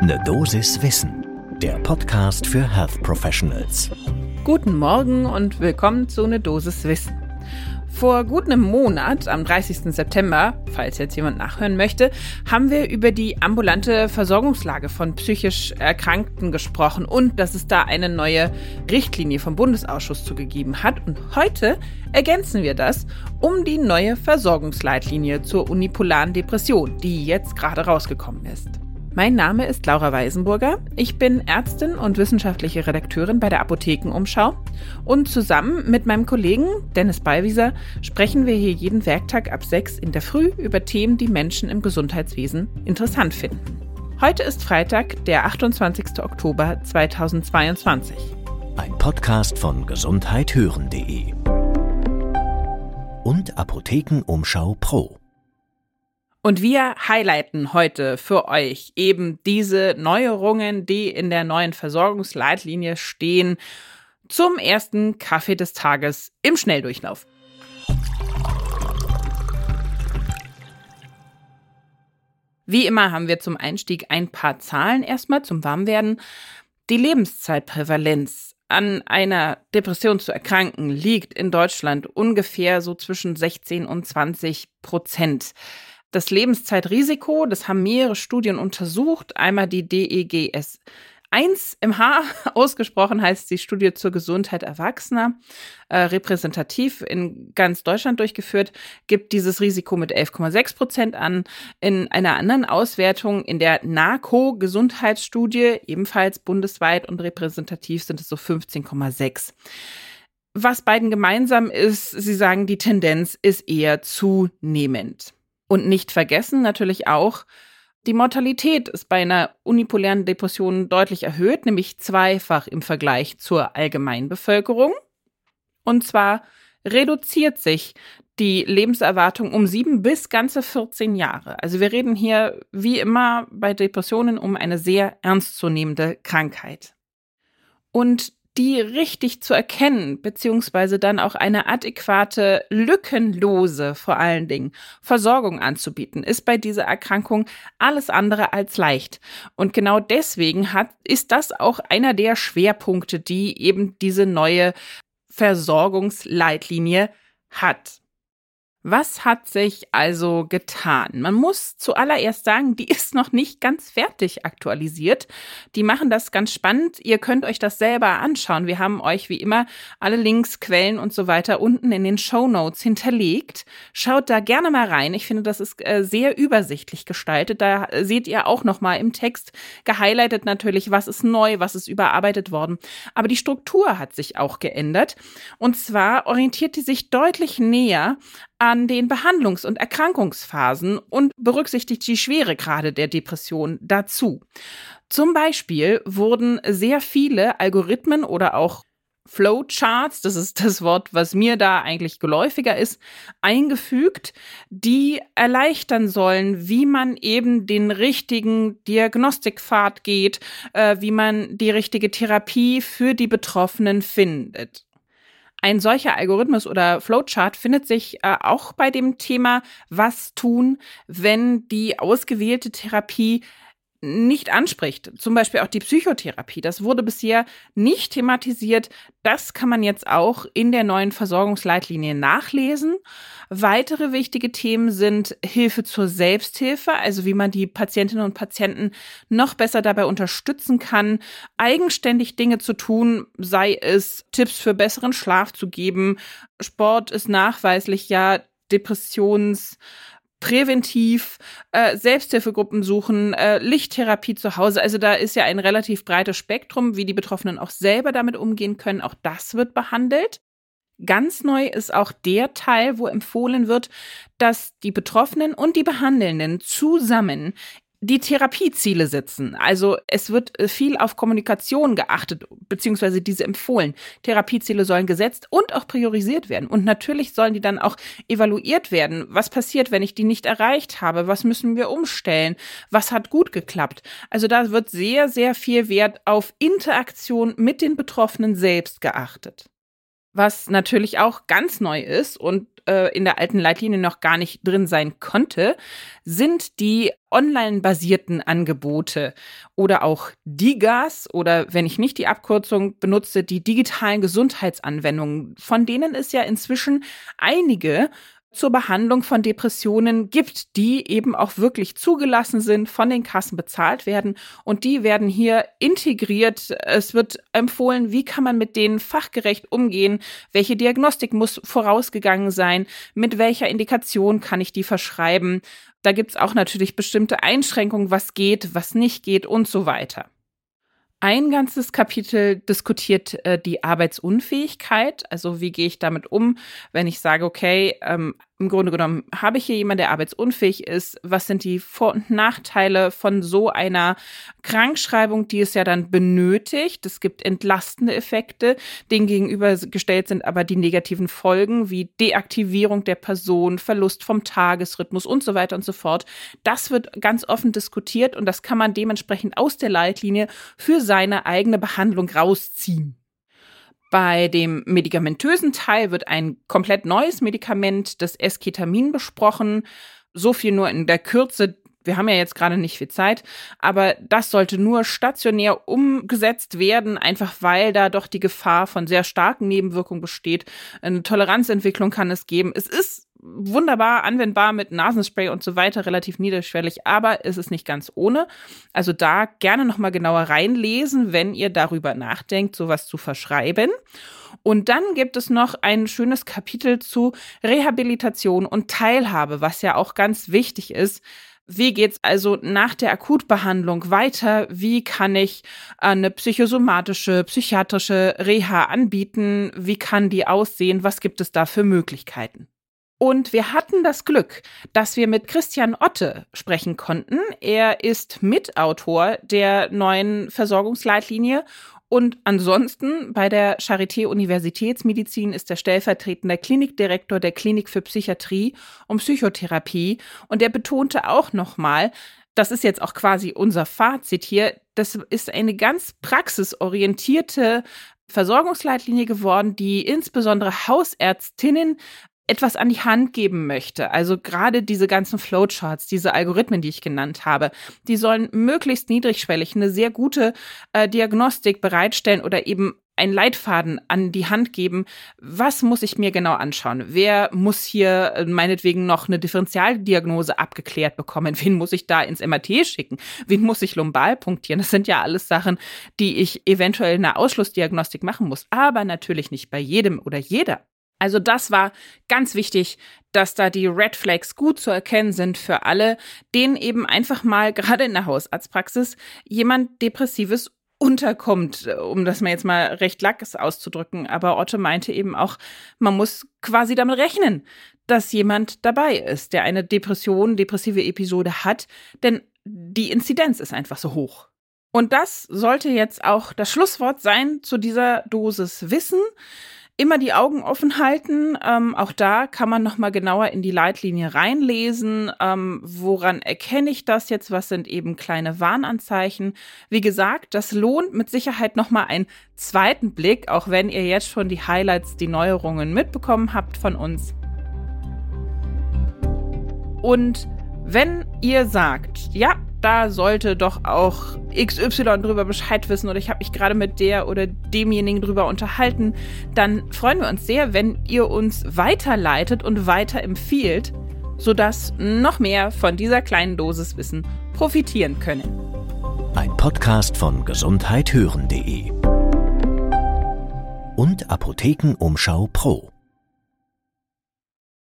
Ne Dosis Wissen, der Podcast für Health Professionals. Guten Morgen und willkommen zu Ne Dosis Wissen. Vor gut einem Monat, am 30. September, falls jetzt jemand nachhören möchte, haben wir über die ambulante Versorgungslage von psychisch Erkrankten gesprochen und dass es da eine neue Richtlinie vom Bundesausschuss zugegeben hat. Und heute ergänzen wir das um die neue Versorgungsleitlinie zur unipolaren Depression, die jetzt gerade rausgekommen ist. Mein Name ist Laura Weisenburger. Ich bin Ärztin und wissenschaftliche Redakteurin bei der Apothekenumschau. Und zusammen mit meinem Kollegen Dennis Ballwieser sprechen wir hier jeden Werktag ab 6 in der Früh über Themen, die Menschen im Gesundheitswesen interessant finden. Heute ist Freitag, der 28. Oktober 2022. Ein Podcast von gesundheithören.de und Apothekenumschau Pro. Und wir highlighten heute für euch eben diese Neuerungen, die in der neuen Versorgungsleitlinie stehen, zum ersten Kaffee des Tages im Schnelldurchlauf. Wie immer haben wir zum Einstieg ein paar Zahlen erstmal zum Warmwerden. Die Lebenszeitprävalenz an einer Depression zu erkranken liegt in Deutschland ungefähr so zwischen 16 und 20 Prozent. Das Lebenszeitrisiko, das haben mehrere Studien untersucht. Einmal die DEGS 1 im H ausgesprochen heißt die Studie zur Gesundheit Erwachsener, äh, repräsentativ in ganz Deutschland durchgeführt, gibt dieses Risiko mit 11,6 Prozent an. In einer anderen Auswertung in der NACO-Gesundheitsstudie, ebenfalls bundesweit und repräsentativ, sind es so 15,6. Was beiden gemeinsam ist, sie sagen, die Tendenz ist eher zunehmend. Und nicht vergessen natürlich auch, die Mortalität ist bei einer unipolären Depression deutlich erhöht, nämlich zweifach im Vergleich zur Allgemeinbevölkerung. Und zwar reduziert sich die Lebenserwartung um sieben bis ganze 14 Jahre. Also wir reden hier wie immer bei Depressionen um eine sehr ernstzunehmende Krankheit. Und die richtig zu erkennen, beziehungsweise dann auch eine adäquate, lückenlose vor allen Dingen Versorgung anzubieten, ist bei dieser Erkrankung alles andere als leicht. Und genau deswegen hat, ist das auch einer der Schwerpunkte, die eben diese neue Versorgungsleitlinie hat. Was hat sich also getan? Man muss zuallererst sagen, die ist noch nicht ganz fertig aktualisiert. Die machen das ganz spannend. Ihr könnt euch das selber anschauen. Wir haben euch wie immer alle Links, Quellen und so weiter unten in den Show Notes hinterlegt. Schaut da gerne mal rein. Ich finde, das ist äh, sehr übersichtlich gestaltet. Da seht ihr auch noch mal im Text gehighlightet natürlich, was ist neu, was ist überarbeitet worden. Aber die Struktur hat sich auch geändert. Und zwar orientiert die sich deutlich näher an den Behandlungs- und Erkrankungsphasen und berücksichtigt die Schweregrade der Depression dazu. Zum Beispiel wurden sehr viele Algorithmen oder auch Flowcharts, das ist das Wort, was mir da eigentlich geläufiger ist, eingefügt, die erleichtern sollen, wie man eben den richtigen Diagnostikpfad geht, äh, wie man die richtige Therapie für die Betroffenen findet. Ein solcher Algorithmus oder Flowchart findet sich äh, auch bei dem Thema, was tun, wenn die ausgewählte Therapie nicht anspricht. Zum Beispiel auch die Psychotherapie. Das wurde bisher nicht thematisiert. Das kann man jetzt auch in der neuen Versorgungsleitlinie nachlesen. Weitere wichtige Themen sind Hilfe zur Selbsthilfe, also wie man die Patientinnen und Patienten noch besser dabei unterstützen kann, eigenständig Dinge zu tun, sei es Tipps für besseren Schlaf zu geben. Sport ist nachweislich ja Depressions präventiv äh, Selbsthilfegruppen suchen, äh, Lichttherapie zu Hause. Also da ist ja ein relativ breites Spektrum, wie die Betroffenen auch selber damit umgehen können. Auch das wird behandelt. Ganz neu ist auch der Teil, wo empfohlen wird, dass die Betroffenen und die Behandelnden zusammen die Therapieziele setzen. Also es wird äh, viel auf Kommunikation geachtet, beziehungsweise diese empfohlen. Therapieziele sollen gesetzt und auch priorisiert werden. Und natürlich sollen die dann auch evaluiert werden. Was passiert, wenn ich die nicht erreicht habe? Was müssen wir umstellen? Was hat gut geklappt? Also da wird sehr, sehr viel Wert auf Interaktion mit den Betroffenen selbst geachtet. Was natürlich auch ganz neu ist und äh, in der alten Leitlinie noch gar nicht drin sein konnte, sind die online-basierten Angebote oder auch DIGAS oder wenn ich nicht die Abkürzung benutze, die digitalen Gesundheitsanwendungen, von denen es ja inzwischen einige zur Behandlung von Depressionen gibt, die eben auch wirklich zugelassen sind, von den Kassen bezahlt werden und die werden hier integriert. Es wird empfohlen, wie kann man mit denen fachgerecht umgehen, welche Diagnostik muss vorausgegangen sein, mit welcher Indikation kann ich die verschreiben. Da gibt es auch natürlich bestimmte Einschränkungen, was geht, was nicht geht und so weiter. Ein ganzes Kapitel diskutiert äh, die Arbeitsunfähigkeit. Also wie gehe ich damit um, wenn ich sage, okay, ähm, im Grunde genommen habe ich hier jemanden, der arbeitsunfähig ist. Was sind die Vor- und Nachteile von so einer Krankschreibung, die es ja dann benötigt? Es gibt entlastende Effekte, denen gegenübergestellt sind aber die negativen Folgen wie Deaktivierung der Person, Verlust vom Tagesrhythmus und so weiter und so fort. Das wird ganz offen diskutiert und das kann man dementsprechend aus der Leitlinie für seine eigene Behandlung rausziehen. Bei dem medikamentösen Teil wird ein komplett neues Medikament, das Esketamin, besprochen. So viel nur in der Kürze. Wir haben ja jetzt gerade nicht viel Zeit, aber das sollte nur stationär umgesetzt werden, einfach weil da doch die Gefahr von sehr starken Nebenwirkungen besteht. Eine Toleranzentwicklung kann es geben. Es ist wunderbar anwendbar mit Nasenspray und so weiter, relativ niederschwellig, aber es ist nicht ganz ohne. Also da gerne nochmal genauer reinlesen, wenn ihr darüber nachdenkt, sowas zu verschreiben. Und dann gibt es noch ein schönes Kapitel zu Rehabilitation und Teilhabe, was ja auch ganz wichtig ist. Wie geht's also nach der Akutbehandlung weiter? Wie kann ich eine psychosomatische, psychiatrische Reha anbieten? Wie kann die aussehen? Was gibt es da für Möglichkeiten? Und wir hatten das Glück, dass wir mit Christian Otte sprechen konnten. Er ist Mitautor der neuen Versorgungsleitlinie und ansonsten bei der Charité Universitätsmedizin ist er stellvertretender Klinikdirektor der Klinik für Psychiatrie und Psychotherapie. Und er betonte auch nochmal, das ist jetzt auch quasi unser Fazit hier, das ist eine ganz praxisorientierte Versorgungsleitlinie geworden, die insbesondere Hausärztinnen etwas an die Hand geben möchte, also gerade diese ganzen Flowcharts, diese Algorithmen, die ich genannt habe, die sollen möglichst niedrigschwellig eine sehr gute äh, Diagnostik bereitstellen oder eben einen Leitfaden an die Hand geben, was muss ich mir genau anschauen? Wer muss hier äh, meinetwegen noch eine Differentialdiagnose abgeklärt bekommen? Wen muss ich da ins MRT schicken? Wen muss ich lumbal punktieren? Das sind ja alles Sachen, die ich eventuell in einer Ausschlussdiagnostik machen muss, aber natürlich nicht bei jedem oder jeder. Also das war ganz wichtig, dass da die Red Flags gut zu erkennen sind für alle, denen eben einfach mal gerade in der Hausarztpraxis jemand Depressives unterkommt, um das mal jetzt mal recht lax auszudrücken. Aber Otto meinte eben auch, man muss quasi damit rechnen, dass jemand dabei ist, der eine Depression, depressive Episode hat, denn die Inzidenz ist einfach so hoch. Und das sollte jetzt auch das Schlusswort sein zu dieser Dosis Wissen immer die Augen offen halten. Ähm, auch da kann man noch mal genauer in die Leitlinie reinlesen. Ähm, woran erkenne ich das jetzt? Was sind eben kleine Warnanzeichen? Wie gesagt, das lohnt mit Sicherheit noch mal einen zweiten Blick, auch wenn ihr jetzt schon die Highlights, die Neuerungen mitbekommen habt von uns. Und wenn ihr sagt, ja, da sollte doch auch XY drüber Bescheid wissen oder ich habe mich gerade mit der oder demjenigen drüber unterhalten, dann freuen wir uns sehr, wenn ihr uns weiterleitet und weiterempfiehlt, sodass noch mehr von dieser kleinen Dosis Wissen profitieren können. Ein Podcast von gesundheithören.de und Apothekenumschau Pro.